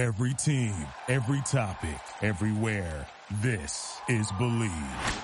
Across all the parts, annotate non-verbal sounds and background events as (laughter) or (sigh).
Every team, every topic, everywhere. This is Bleav.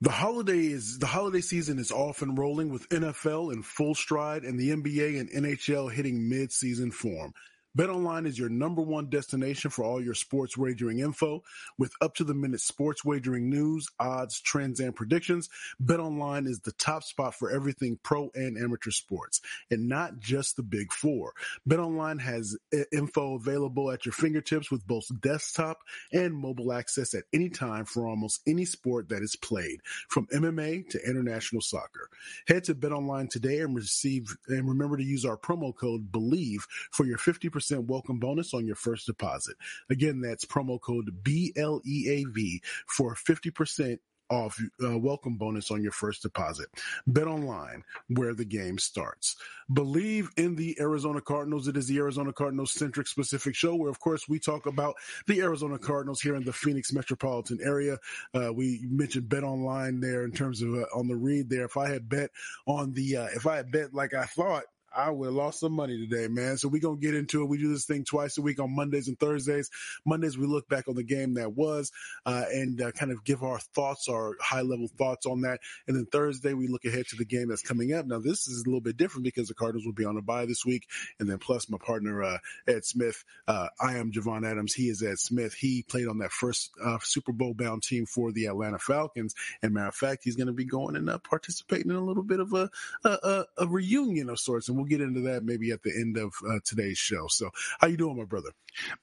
The holiday is the holiday season is off and rolling with NFL in full stride and the NBA and NHL hitting mid-season form. BetOnline is your number one destination for all your sports wagering info with up to the minute sports wagering news, odds, trends, and predictions. BetOnline is the top spot for everything pro and amateur sports and not just the big four. BetOnline has info available at your fingertips with both desktop and mobile access at any time for almost any sport that is played from MMA to international soccer. Head to BetOnline today and receive and remember to use our promo code BLEAV for your 50% welcome bonus on your first deposit. Again, that's promo code BLEAV for 50% off uh, welcome bonus on your first deposit. Bet online where the game starts. Bleav in the Arizona Cardinals. It is the Arizona Cardinals centric specific show where, of course, we talk about the Arizona Cardinals here in the Phoenix metropolitan area. Uh, we mentioned bet online there in terms of uh, on the read there. If I had bet on the, uh, if I had bet like I thought, I would have lost some money today, man. So we're going to get into it. We do this thing twice a week on Mondays and Thursdays. Mondays, we look back on the game that was uh, and uh, kind of give our thoughts, our high level thoughts on that. And then Thursday, we look ahead to the game that's coming up. Now, this is a little bit different because the Cardinals will be on a bye this week. And then plus my partner, uh, Ed Smith. Uh, I am Javon Adams. He is Ed Smith. He played on that first uh, Super Bowl bound team for the Atlanta Falcons. And matter of fact, he's going to be going and uh, participating in a little bit of a, a, a, a reunion of sorts. And we'll get into that maybe at the end of uh, today's show. So, how you doing, my brother?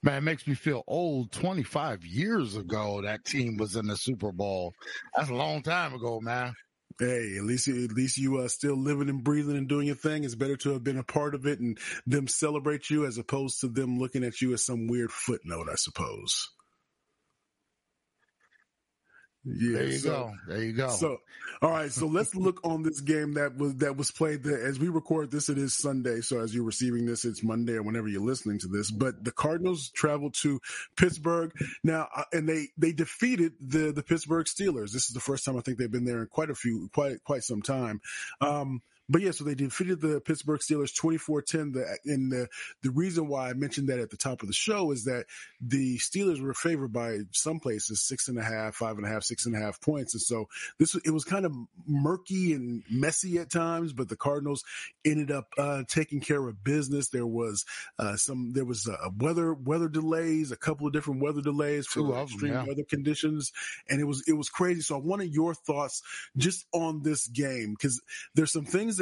Man, it makes me feel old. 25 years ago, that team was in the Super Bowl. That's a long time ago, man. Hey, at least at least you are uh, still living and breathing and doing your thing. It's better to have been a part of it and them celebrate you as opposed to them looking at you as some weird footnote, I suppose. Yeah, there you so, go. There you go. So, all right. So let's look on this game that was that was played. The, as we record this, it is Sunday. So as you're receiving this, it's Monday or whenever you're listening to this. But the Cardinals traveled to Pittsburgh now, uh, and they they defeated the the Pittsburgh Steelers. This is the first time I think they've been there in quite a few quite quite some time. Um, but yeah, so they defeated the Pittsburgh Steelers 24-10. The, and the, the reason why I mentioned that at the top of the show is that the Steelers were favored by some places six and a half, five and a half, six and a half points. And so this, it was kind of murky and messy at times, but the Cardinals ended up, uh, taking care of business. There was, uh, some, there was a weather, weather delays, a couple of different weather delays for extreme yeah. weather conditions. And it was, it was crazy. So I wanted your thoughts just on this game because there's some things that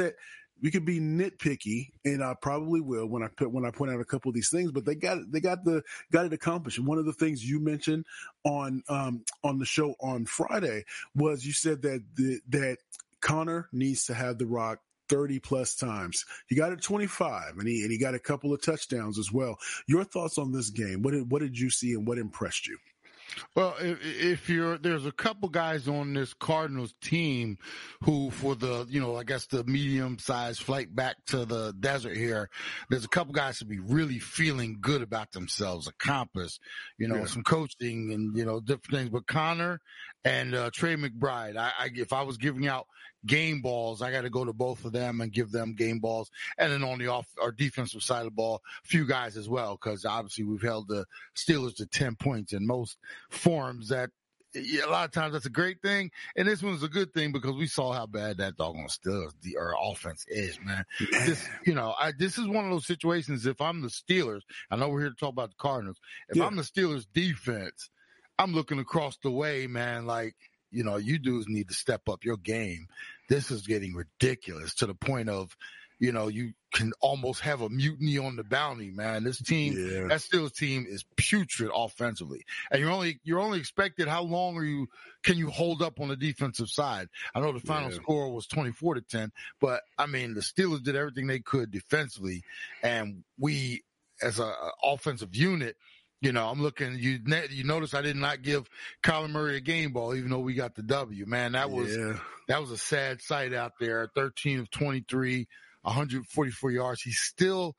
we could be nitpicky, and I probably will when I put when I point out a couple of these things. But they got they got the got it accomplished. And one of the things you mentioned on um, on the show on Friday was you said that the, that Conner needs to have the rock 30 plus times. He got it 25 and he, and he got a couple of touchdowns as well. Your thoughts on this game? What did, what did you see and what impressed you? Well, if, if, you're there's a couple guys on this Cardinals team who, for the you know, I guess the medium sized flight back to the desert here, there's a couple guys to be really feeling good about themselves, accomplished, you know, yeah. some coaching and you know different things. But Conner and uh, Trey McBride, I, I if I was giving out game balls. I got to go to both of them and give them game balls. And then on the off our defensive side of the ball, a few guys as well, because obviously we've held the Steelers to 10 points in most forms that a lot of times that's a great thing, and this one's a good thing because we saw how bad that doggone Steelers the our offense is, man. This, you know, I this is one of those situations. If I'm the Steelers, I know we're here to talk about the Cardinals. If yeah. I'm the Steelers defense, I'm looking across the way, man. Like you know, you dudes need to step up your game. This is getting ridiculous to the point of, you know, you can almost have a mutiny on the bounty, man. This team, yeah. that Steelers team is putrid offensively. And you're only, you're only expected how long are you, can you hold up on the defensive side? I know the final yeah. score was 24 to 10, but I mean, the Steelers did everything they could defensively. And we, as a, a offensive unit, you know, I'm looking. You you notice I did not give Kyler Murray a game ball, even though we got the W. Man, that was yeah. that was a sad sight out there. 13 of 23, 144 yards. He still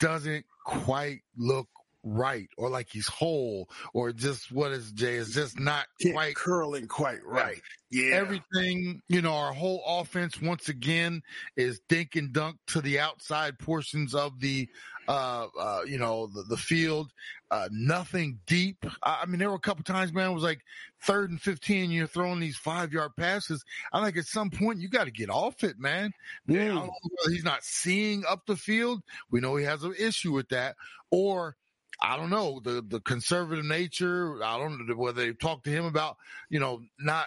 doesn't quite look right or like he's whole or just what is Jay is just not Can't quite curling quite right. Yeah. everything, you know, our whole offense once again is dink and dunk to the outside portions of the, uh, uh, you know, the, the field. Uh, nothing deep. I, I mean, there were a couple times, man, it was like third and 15, you're throwing these five yard passes. I'm like at some point you got to get off it, man. Yeah, I don't know whether he's not seeing up the field. We know he has an issue with that or I don't know the the conservative nature. I don't know whether they talked to him about you know not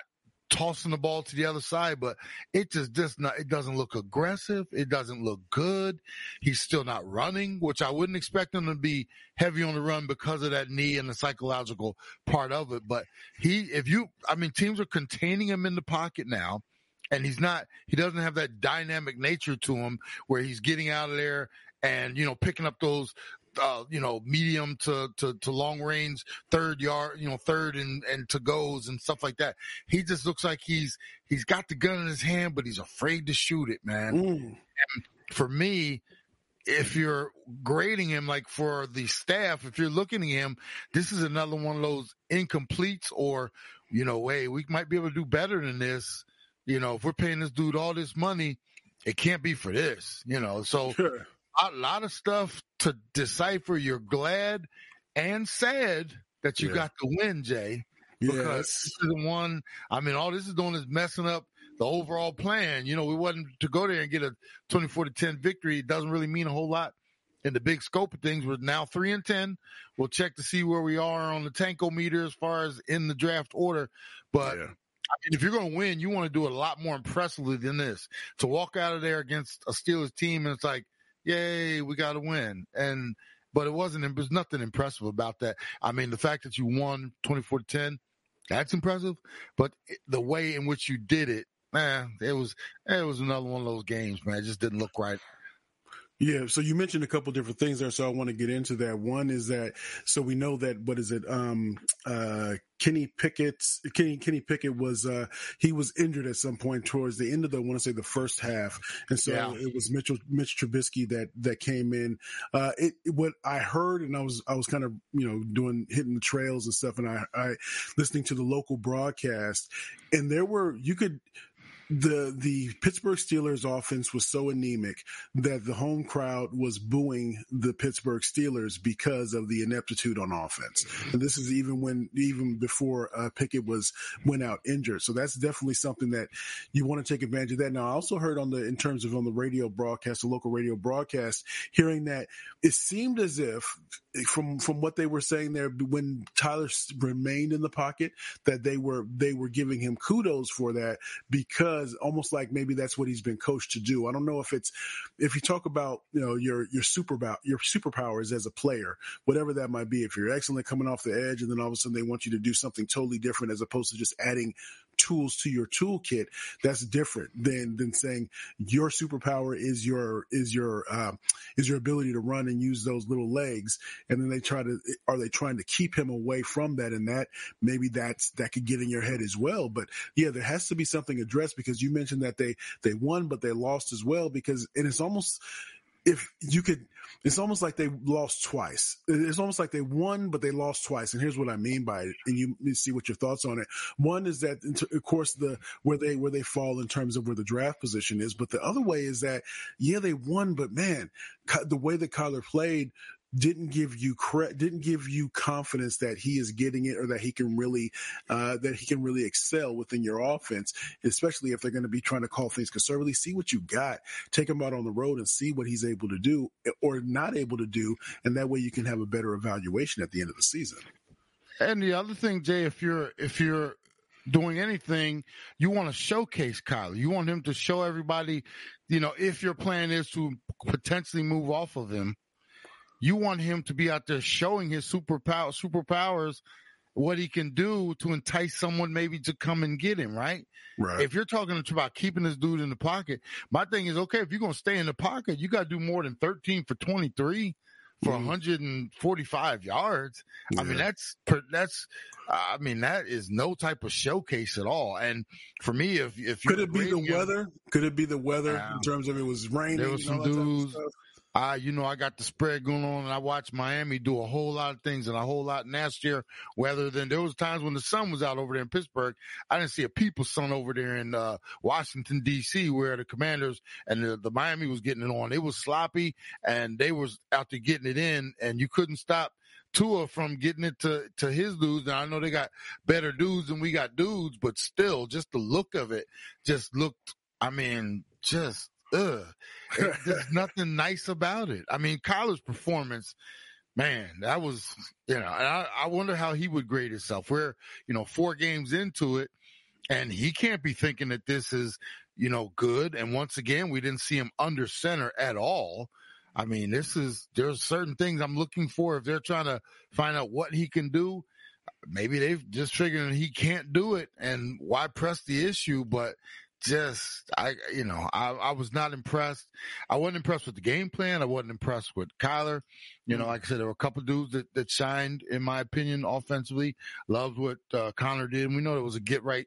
tossing the ball to the other side, but it just just not it doesn't look aggressive. It doesn't look good. He's still not running, which I wouldn't expect him to be heavy on the run because of that knee and the psychological part of it. But he, if you, I mean, teams are containing him in the pocket now. And he's not, he doesn't have that dynamic nature to him where he's getting out of there and, you know, picking up those, uh, you know, medium to, to, to long range, third yard, you know, third and, and to goes and stuff like that. He just looks like he's, he's got the gun in his hand, but he's afraid to shoot it, man. Mm. And for me, if you're grading him like for the staff, if you're looking at him, this is another one of those incompletes or, you know, hey, we might be able to do better than this. You know, if we're paying this dude all this money, it can't be for this, you know. So Sure. A lot of stuff to decipher. You're glad and sad that you Yeah. got the win, Jay. Because Yes. this is the one. I mean, all this is doing is messing up the overall plan. You know, we wasn't to go there and get a 24 to 10 victory. It doesn't really mean a whole lot in the big scope of things. We're now three and 10. We'll check to see where we are on the tanko meter as far as in the draft order. But Yeah. I mean, if you're going to win, you want to do it a lot more impressively than this. To walk out of there against a Steelers team and it's like, yay, we got to win. And, but it wasn't, there was nothing impressive about that. I mean, the fact that you won 24 to 10, that's impressive. But the way in which you did it, man, it was, it was another one of those games, man. It just didn't look right. Yeah, so you mentioned a couple different things there, so I want to get into that. One is that so we know that what is it? Um, uh, Kenny Pickett, Kenny Kenny Pickett was uh, he was injured at some point towards the end of the I want to say the first half, and so Yeah. it was Mitchell Mitch Trubisky that that came in. Uh, it what I heard, and I was I was kind of you know doing hitting the trails and stuff, and I I listening to the local broadcast, and there were you could the the Pittsburgh Steelers offense was so anemic that the home crowd was booing the Pittsburgh Steelers because of the ineptitude on offense. And this is even when even before uh, Pickett was went out injured. So that's definitely something that you want to take advantage of that. Now I also heard on the in terms of on the radio broadcast, the local radio broadcast, hearing that it seemed as if from from what they were saying there when Kyler remained in the pocket that they were they were giving him kudos for that because almost like maybe that's what he's been coached to do. I don't know if it's if you talk about you know your your super your superpowers as a player, whatever that might be. If you're excellent coming off the edge, and then all of a sudden they want you to do something totally different as opposed to just adding tools to your toolkit, that's different than than saying your superpower is your is your um, is your ability to run and use those little legs, and then they try to are they trying to keep him away from that, and that maybe that's that could get in your head as well. But yeah, there has to be something addressed because you mentioned that they they won, but they lost as well because and it's almost if you could it's almost like they lost twice. It's almost like they won, but they lost twice. And here's what I mean by it. And you, you see what your thoughts on it. One is that, of course, the where they where they fall in terms of where the draft position is. But the other way is that yeah, they won, but man, the way that Kyler played didn't give you cre- didn't give you confidence that he is getting it or that he can really uh, that he can really excel within your offense, especially if they're going to be trying to call things conservatively. See what you got, take him out on the road and see what he's able to do or not able to do, and that way you can have a better evaluation at the end of the season. And the other thing, Jay, if you're if you're doing anything, you want to showcase Kyler. You want him to show everybody, you know, if your plan is to potentially move off of him you want him to be out there showing his superpower superpowers what he can do to entice someone maybe to come and get him right right if you're talking about keeping this dude in the pocket my thing is okay if you're going to stay in the pocket you got to do more than 13 for 23 for mm. 145 yards yeah. i mean that's that's i mean that is no type of showcase at all and for me if if could it be the weather could it be the weather yeah. in terms of it was raining there was some dudes I, you know, I got the spread going on and I watched Miami do a whole lot of things and a whole lot nastier weather than there was times when the sun was out over there in Pittsburgh. I didn't see a people sun over there in, uh, Washington DC where the commanders and the, the Miami was getting it on. It was sloppy and they was out there getting it in and you couldn't stop Tua from getting it to, to his dudes. Now I know they got better dudes than we got dudes, but still just the look of it just looked, I mean, just ugh. There's (laughs) nothing nice about it. I mean, Kyler's performance, man, that was, you know, I, I wonder how he would grade himself. We're, you know, four games into it, and he can't be thinking that this is, you know, good. And once again, we didn't see him under center at all. I mean, this is, there's certain things I'm looking for if they're trying to find out what he can do. Maybe they've just figured he can't do it and why press the issue, but just I you know I I was not impressed. I wasn't impressed with the game plan. I wasn't impressed with Kyler. You know, mm. like I said, there were a couple dudes that that shined in my opinion offensively. Loved what uh, Conner did. And we know it was a get right,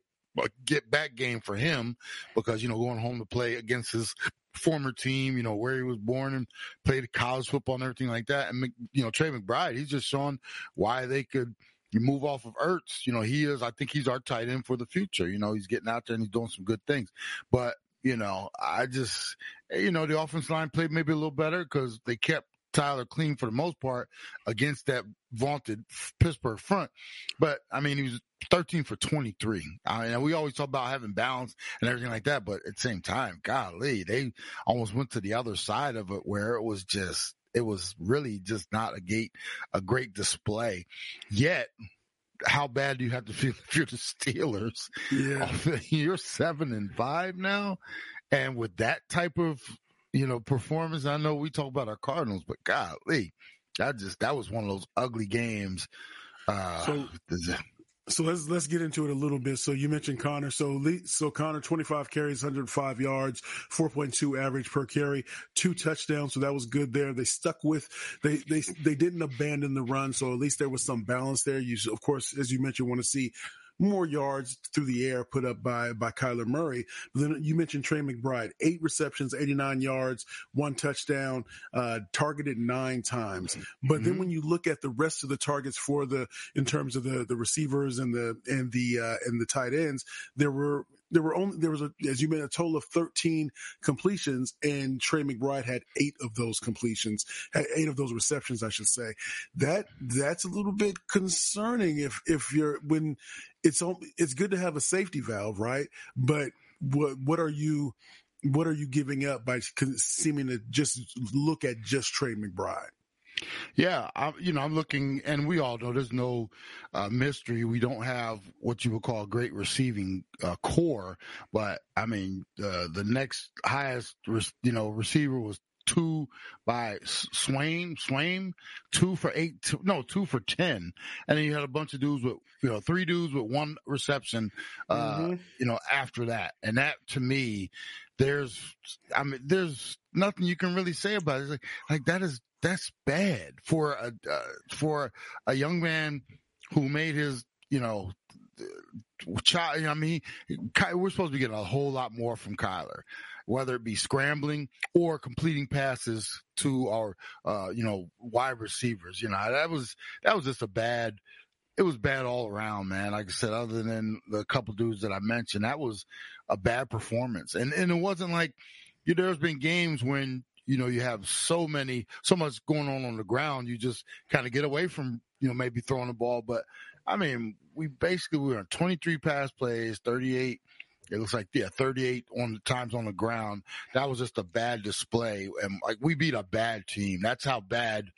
get back game for him because you know going home to play against his former team, you know, where he was born and played college football and everything like that. And, you know, Trey McBride, he's just showing why they could you move off of Ertz, you know, he is, I think he's our tight end for the future. You know, he's getting out there and he's doing some good things. But, you know, I just, eh, you know, the offense line played maybe a little better because they kept Kyler clean for the most part against that vaunted Pittsburgh front. But I mean, he was 13 for 23. I mean, we always talk about having balance and everything like that, but at the same time, golly, they almost went to the other side of it where it was just it was really just not a gate, a great display. Yet, how bad do you have to feel (laughs) if you're the Steelers? Yeah. (laughs) You're seven and five now. And with that type of, you know, performance, I know we talk about our Cardinals, but golly, that just, that was one of those ugly games. Uh, so, so let's let's get into it a little bit. So you mentioned Conner. So so Conner, 25 carries, 105 yards, 4.2 average per carry, two touchdowns. So that was good there. They stuck with they they they didn't abandon the run. So at least there was some balance there. You of course, as you mentioned, want to see more yards through the air put up by by Kyler Murray. But then you mentioned Trey McBride, eight receptions, 89 yards, one touchdown, uh, targeted nine times. But mm-hmm. then when you look at the rest of the targets for the in terms of the the receivers and the and the uh, and the tight ends, there were there were only there was a as you made a total of 13 completions and Trey McBride had eight of those completions eight of those receptions I should say. That that's a little bit concerning if if you're when it's it's good to have a safety valve right? But what what are you what are you giving up by seeming to just look at just Trey McBride yeah, I, you know, I'm looking, and we all know there's no uh, mystery. We don't have what you would call a great receiving uh, core, but I mean, uh, the next highest, you know, receiver was two by Swain, Swain, two for eight, two, no, two for 10. And then you had a bunch of dudes with, you know, three dudes with one reception, uh, mm-hmm. you know, after that. And that to me, there's, I mean, there's nothing you can really say about it. It's like, like that is that's bad for a uh, for a young man who made his you know child. I mean, we're supposed to be getting a whole lot more from Kyler, whether it be scrambling or completing passes to our uh, you know wide receivers. You know that was that was just a bad. It was bad all around, man. Like I said, other than the couple dudes that I mentioned, that was a bad performance. And and it wasn't like you know, there's been games when you know, you have so many, so much going on on the ground. You just kind of get away from, you know, maybe throwing the ball. But I mean, we basically, we were on 23 pass plays, 38. It looks like, yeah, 38 on the times on the ground. That was just a bad display. And like, we beat a bad team. That's how bad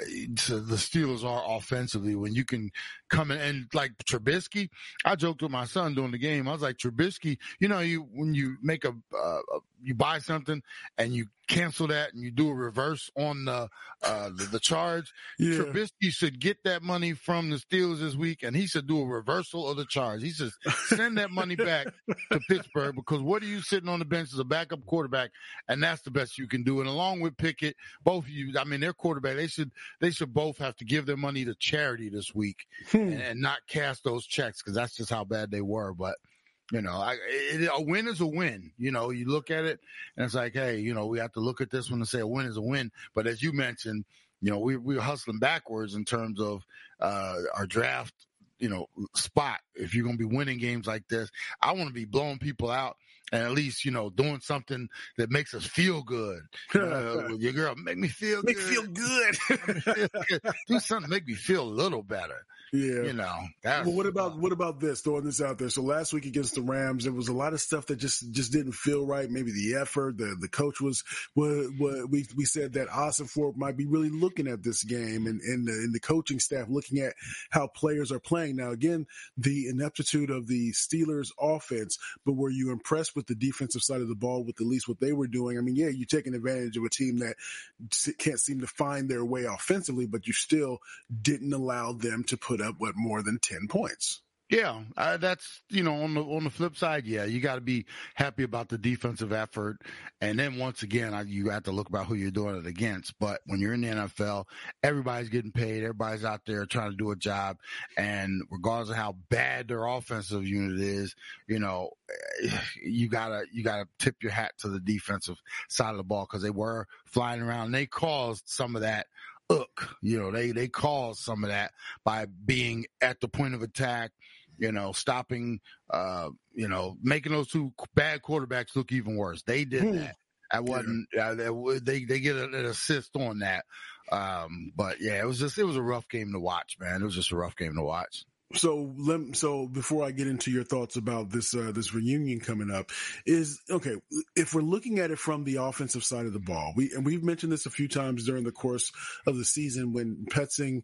eh, the Steelers are offensively when you can come in and like Trubisky. I joked with my son during the game. I was like, Trubisky, you know, you when you make a, uh, you buy something and you cancel that and you do a reverse on the uh, the, the, charge. Yeah. Trubisky should get that money from the Steelers this week, and he should do a reversal of the charge. He should send that money back to Pittsburgh because what are you sitting on the bench as a backup quarterback, and that's the best you can do. And along with Pickett, both of you, I mean, their quarterback, they should they should both have to give their money to charity this week hmm. (laughs) and, and, not cash those checks because that's just how bad they were. But You know, I, it, a win is a win. You know, you look at it and it's like, hey, you know, we have to look at this one and say a win is a win. But as you mentioned, you know, we, we're hustling backwards in terms of uh, our draft, you know, spot. If you're going to be winning games like this, I want to be blowing people out and at least you know doing something that makes us feel good. Uh, (laughs) your girl make me feel make good. (laughs) feel good. Do something make me feel a little better. Yeah. You know. Well, what about uh, what about this? Throwing this out there. So last week against the Rams, there was a lot of stuff that just just didn't feel right. Maybe the effort, the the coach was what, we we said that Ossenfort might be really looking at this game, and and the, and the coaching staff looking at how players are playing. Now again, the ineptitude of the Steelers offense, but were you impressed with the defensive side of the ball with at least what they were doing? I mean, yeah, you're taking advantage of a team that can't seem to find their way offensively, but you still didn't allow them to put up what more than 10 points. Yeah, uh, that's you know on the on the flip side, yeah, you got to be happy about the defensive effort, and then once again, I, you have to look about who you're doing it against. But when you're in the NFL, everybody's getting paid, everybody's out there trying to do a job, and regardless of how bad their offensive unit is, you know, you gotta you gotta tip your hat to the defensive side of the ball because they were flying around. And they caused some of that ook. You know, they they caused some of that by being at the point of attack. You know, stopping. Uh, you know, making those two bad quarterbacks look even worse. They did Hmm. that. I wasn't. Uh, they they get an assist on that. Um, but yeah, it was just it was a rough game to watch, man. It was just a rough game to watch. So let so before I get into your thoughts about this uh, this reunion coming up, is okay. If we're looking at it from the offensive side of the ball, we and we've mentioned this a few times during the course of the season when Petzing.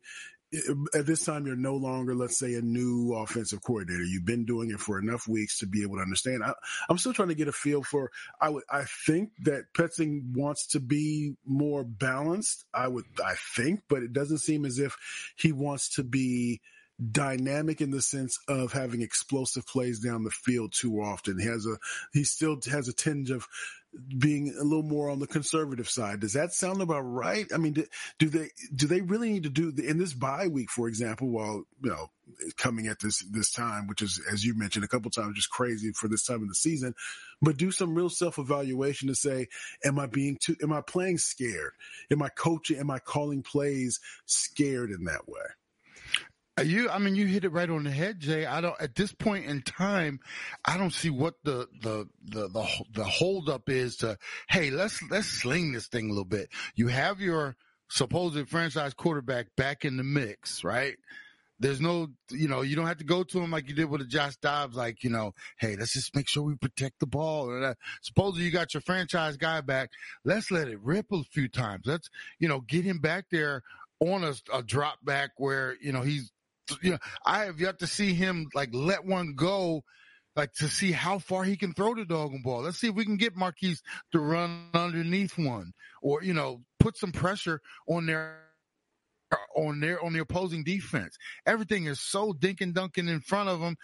At this time, you're no longer, let's say, a new offensive coordinator. You've been doing it for enough weeks to be able to understand. I, I'm still trying to get a feel for. I would, I think that Petzing wants to be more balanced. I would, I think, but it doesn't seem as if he wants to be dynamic in the sense of having explosive plays down the field too often. He has a he still has a tinge of being a little more on the conservative side. Does that sound about right? I mean, do, do they do they really need to do in this bye week, for example? While you know coming at this this time, which is as you mentioned a couple times, just crazy for this time of the season, but do some real self evaluation to say, am I being too? Am I playing scared? Am I coaching? Am I calling plays scared in that way? You, I mean, you hit it right on the head, Jay. I don't, at this point in time, I don't see what the, the, the, the, the holdup is to, hey, let's, let's sling this thing a little bit. You have your supposed franchise quarterback back in the mix, right? There's no, you know, you don't have to go to him like you did with a Josh Dobbs, like, you know, hey, let's just make sure we protect the ball. Uh, supposedly you got your franchise guy back. Let's let it rip a few times. Let's, you know, get him back there on a, a drop back where, you know, he's, you know, I have yet to see him like let one go, like to see how far he can throw the dog doggone ball. Let's see if we can get Marquise to run underneath one or, you know, put some pressure on their on their on the opposing defense. Everything is so dink and dunking in front of them,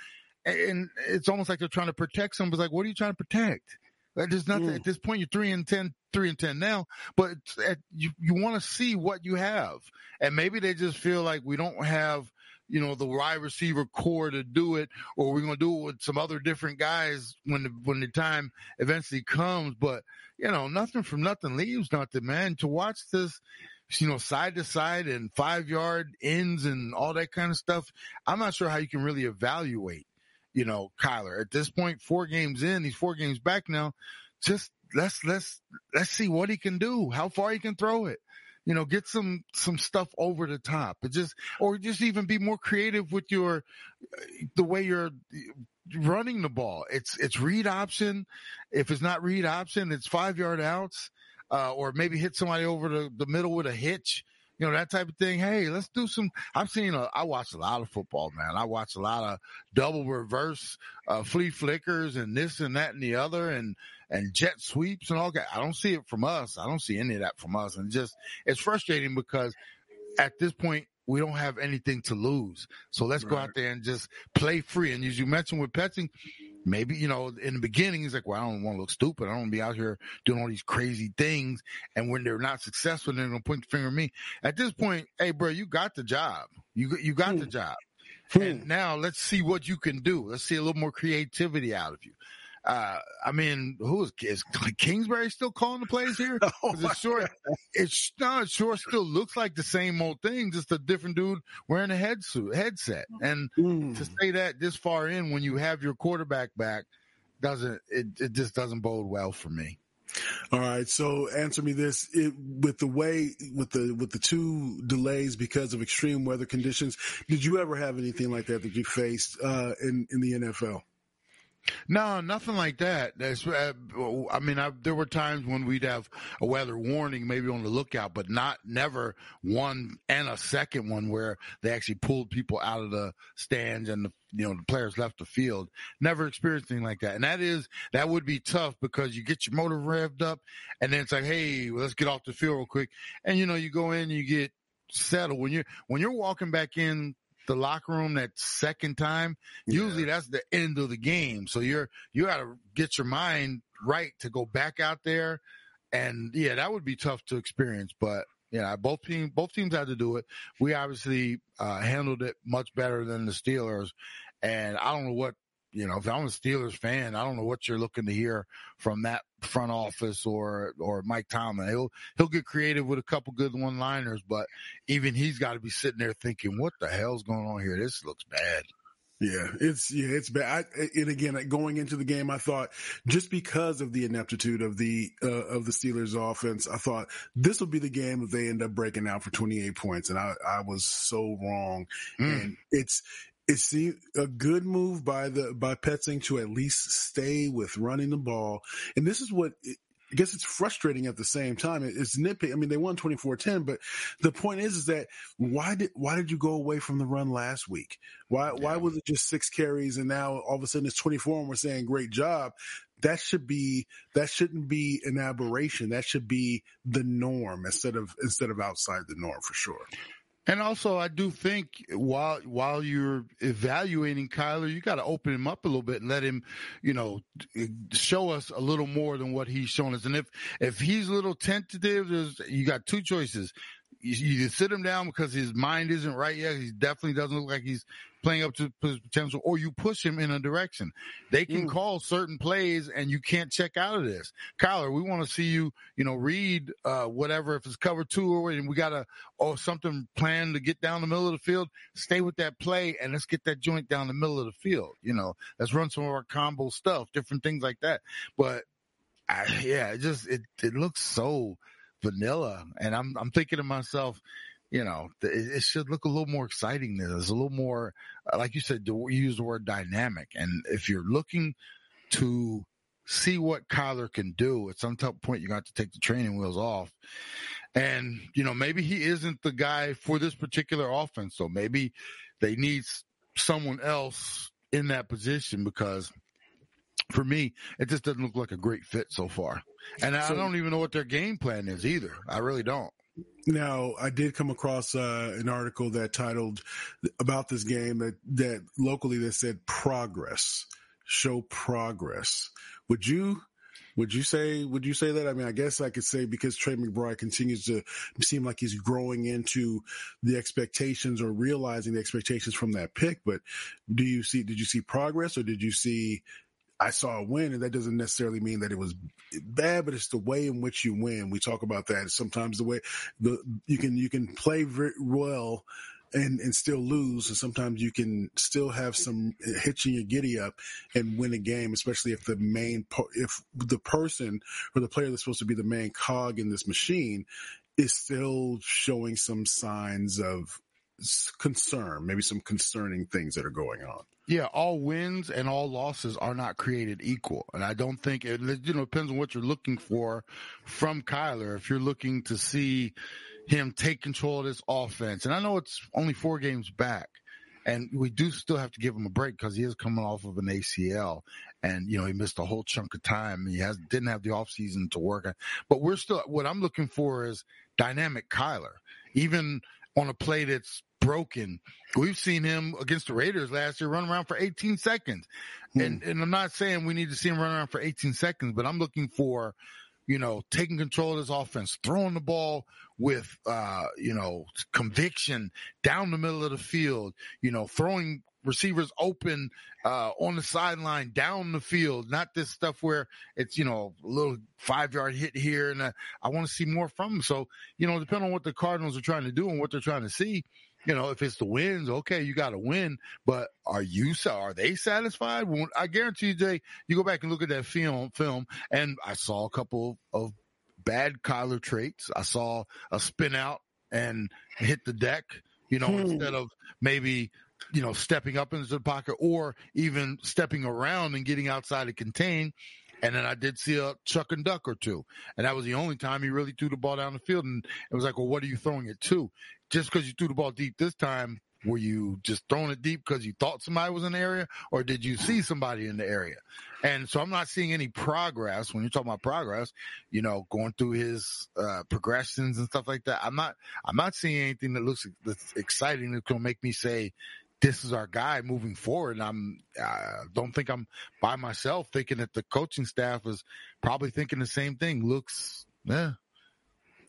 and it's almost like they're trying to protect. It's like, what are you trying to protect? Like, there's nothing Mm. at this point. You're three and 10, three and ten now, but at, you you want to see what you have, and maybe they just feel like we don't have you know the wide receiver core to do it, or we're gonna do it with some other different guys when the when the time eventually comes. But you know, nothing from nothing leaves nothing, man. To watch this you know, side to side and five yard ends and all that kind of stuff. I'm not sure how you can really evaluate, you know, Kyler at this point, four games in, he's four games back now. Just let's, let's, let's see what he can do, how far he can throw it. You know, get some, some stuff over the top. It just, or just even be more creative with your, the way you're running the ball. It's, it's read option. If it's not read option, it's five yard outs uh, or maybe hit somebody over the, the middle with a hitch, you know, that type of thing. Hey, let's do some, I've seen, a, I watch a lot of football, man. I watch a lot of double reverse, uh, flea flickers and this and that and the other and, and jet sweeps and all that. I don't see it from us. I don't see any of that from us. And just, it's frustrating because at this point, we don't have anything to lose. So let's go out there and just play free. And as you mentioned with Petzing, maybe, you know, in the beginning, he's like, well, I don't want to look stupid. I don't want to be out here doing all these crazy things. And when they're not successful, they're going to point the finger at me. At this point, hey, bro, you got the job. You, you got the Hmm. job. Hmm. And now let's see what you can do. Let's see a little more creativity out of you. Uh, I mean, who is, is (laughs) Kingsbury still calling the plays here? (laughs) Oh it's sure, it's no, it sure still looks like the same old thing, just a different dude wearing a head suit, headset. And mm. to say that this far in when you have your quarterback back doesn't, it, it just doesn't bode well for me. All right. So answer me this: it, with the way with the with the two delays because of extreme weather conditions, did you ever have anything like that that you faced uh, in in the NFL? No, nothing like that. Uh, I mean, I, there were times when we'd have a weather warning, maybe on the lookout, but not never one and a second one where they actually pulled people out of the stands and the you know the players left the field. Never experienced anything like that, and that is that would be tough because you get your motor revved up, and then it's like, hey, let's get off the field real quick, and you know you go in, and you get settled when you're when you're walking back in the locker room that second time, yeah. usually that's the end of the game. So you're you got to get your mind right to go back out there, and yeah, that would be tough to experience. But yeah, both teams both teams had to do it. We obviously uh, handled it much better than the Steelers, and I don't know what you know, if I'm a Steelers fan, I don't know what you're looking to hear from that front office or or Mike Tomlin. He'll he'll get creative with a couple good one liners, but even he's got to be sitting there thinking, "What the hell's going on here? This looks bad." Yeah, it's yeah, it's bad. I, and again, going into the game, I thought just because of the ineptitude of the uh, of the Steelers' offense, I thought this will be the game if they end up breaking out for 28 points, and I I was so wrong. Mm. And it's it's a good move by the by Petzing to at least stay with running the ball. And this is what I guess it's frustrating at the same time. It's nitpick. I mean, they won 24-10, but the point is, is that why did, why did you go away from the run last week? Why, yeah. why was it just six carries and now all of a sudden it's 24 and we're saying great job? That should be, that shouldn't be an aberration. That should be the norm instead of, instead of outside the norm for sure. And also, I do think while while you're evaluating Kyler, you got to open him up a little bit and let him, you know, show us a little more than what he's shown us. And if if he's a little tentative, there's you got two choices you, you sit him down because his mind isn't right yet. He definitely doesn't look like he's playing up to his potential, or you push him in a direction. They can mm. call certain plays, and you can't check out of this. Kyler, we want to see you, you know, read uh, whatever if it's cover two or and we got a or something planned to get down the middle of the field. Stay with that play, and let's get that joint down the middle of the field. You know, let's run some of our combo stuff, different things like that. But I, yeah, it just it it looks so vanilla. And I'm I'm thinking to myself, you know, it, should look a little more exciting. There's a little more, uh, like you said, you use the word dynamic. And if you're looking to see what Kyler can do, at some point you got to take the training wheels off. And you know, maybe he isn't the guy for this particular offense. So maybe they need someone else in that position because for me, it just doesn't look like a great fit so far. And so, I don't even know what their game plan is either. I really don't. Now, I did come across uh, an article that titled about this game that, that locally that said progress, show progress. Would you would you say would you say that? I mean, I guess I could say because Trey McBride continues to seem like he's growing into the expectations or realizing the expectations from that pick. But do you see did you see progress or did you see I saw a win, and that doesn't necessarily mean that it was bad, but it's the way in which you win. We talk about that. Sometimes the way the you can you can play very well and and still lose, and sometimes you can still have some hitching your giddy up and win a game, especially if the main if the person or the player that's supposed to be the main cog in this machine is still showing some signs of concern, maybe some concerning things that are going on. Yeah, all wins and all losses are not created equal. And I don't think it, you know, depends on what you're looking for from Kyler. If you're looking to see him take control of this offense, and I know it's only four games back, and we do still have to give him a break because he is coming off of an ACL and, you know, he missed a whole chunk of time. He has, didn't have the offseason to work on, but we're still, what I'm looking for is dynamic Kyler, even on a play that's broken. We've seen him against the Raiders last year run around for 18 seconds. Hmm. And, and I'm not saying we need to see him run around for 18 seconds, but I'm looking for you know, taking control of this offense, throwing the ball with, uh, you know, conviction down the middle of the field, you know, throwing receivers open uh, on the sideline, down the field. Not this stuff where it's you know a little five yard hit here, and uh, I want to see more from them. So you know, depending on what the Cardinals are trying to do and what they're trying to see. You know, if it's the wins, okay, you got to win. But are you are they satisfied? I guarantee you, Jay, you go back and look at that film, film, and I saw a couple of bad Kyler traits. I saw a spin out and hit the deck you know, hmm. instead of maybe you know, stepping up into the pocket or even stepping around and getting outside to contain. And then I did see a chuck and duck or two. And that was the only time he really threw the ball down the field. And it was like, well, what are you throwing it to? Just because you threw the ball deep this time, were you just throwing it deep because you thought somebody was in the area or did you see somebody in the area? And so I'm not seeing any progress when you're talking about progress, you know, going through his uh, progressions and stuff like that. I'm not, I'm not seeing anything that looks that's exciting that's going to make me say, this is our guy moving forward. And I'm, I don't think I'm by myself thinking that the coaching staff is probably thinking the same thing. Looks, yeah,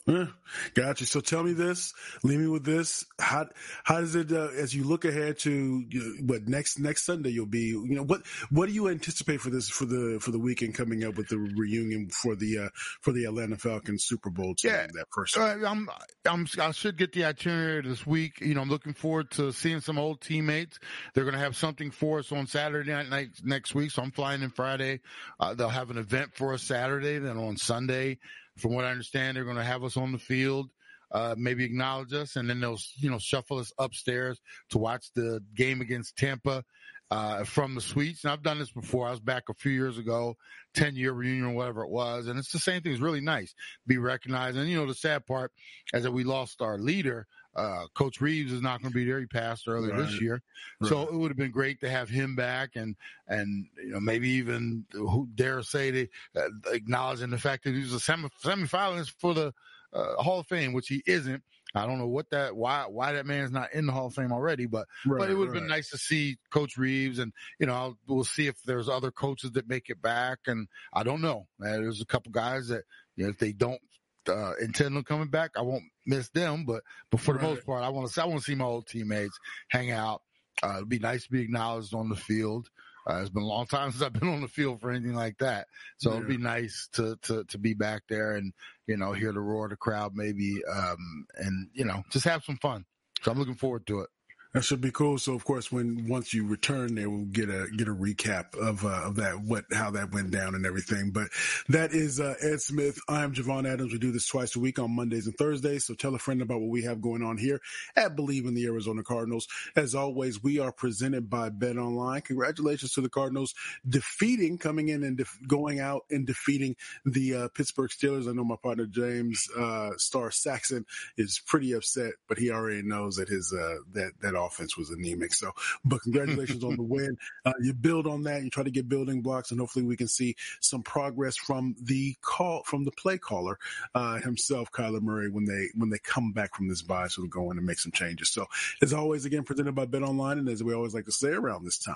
yeah, gotcha. So tell me this, leave me with this. How how does it uh, as you look ahead to you know, what next next Sunday you'll be? You know what what do you anticipate for this for the for the weekend coming up with the reunion for the uh, for the Atlanta Falcons Super Bowl? Team, yeah, that first. Uh, I'm I'm I should get the itinerary this week. You know, I'm looking forward to seeing some old teammates. They're going to have something for us on Saturday night next week. So I'm flying in Friday. Uh, they'll have an event for us Saturday. Then on Sunday from what I understand, they're going to have us on the field, uh, maybe acknowledge us, and then they'll, you know, shuffle us upstairs to watch the game against Tampa uh, from the suites. And I've done this before. I was back a few years ago, 10 year reunion, whatever it was. And it's the same thing. It's really nice be recognized. And, you know, the sad part is that we lost our leader. Uh, Coach Reeves is not going to be there. He passed earlier right. this year, right. so it would have been great to have him back, and and you know maybe even who dare say they uh, acknowledging the fact that he was a semi semifinalist for the uh, Hall of Fame, which he isn't. I don't know what that why why that man's not in the Hall of Fame already, but right, but it would have right. been nice to see Coach Reeves, and you know I'll, we'll see if there's other coaches that make it back, and I don't know. there's a couple guys that you know if they don't uh, intend on coming back, I won't miss them, but but for right. the most part, I want to I want to see my old teammates hang out. Uh, it'd be nice to be acknowledged on the field. Uh, it's been a long time (laughs) since I've been on the field for anything like that. So yeah. it'd be nice to, to, to be back there and, you know, hear the roar of the crowd maybe, um, and, you know, just have some fun. So I'm looking forward to it. That should be cool. So of course, when once you return there, we'll get a get a recap of uh, of that what how that went down and everything. But that is uh, Ed Smith. I am Javon Adams. We do this twice a week on Mondays and Thursdays. So tell a friend about what we have going on here at Bleav in the Arizona Cardinals. As always, we are presented by Bet Online. Congratulations to the Cardinals defeating, coming in and def- going out and defeating the uh, Pittsburgh Steelers. I know my partner James uh, Star Saxon is pretty upset, but he already knows that his uh, that that offense was anemic. So, but congratulations on the (laughs) win. Uh, you build on that. You try to get building blocks, and hopefully we can see some progress from the call from the play caller uh, himself, Kyler Murray, when they when they come back from this bye, so to go in and make some changes. So, as always, again presented by Bet Online, and as we always like to say around this time?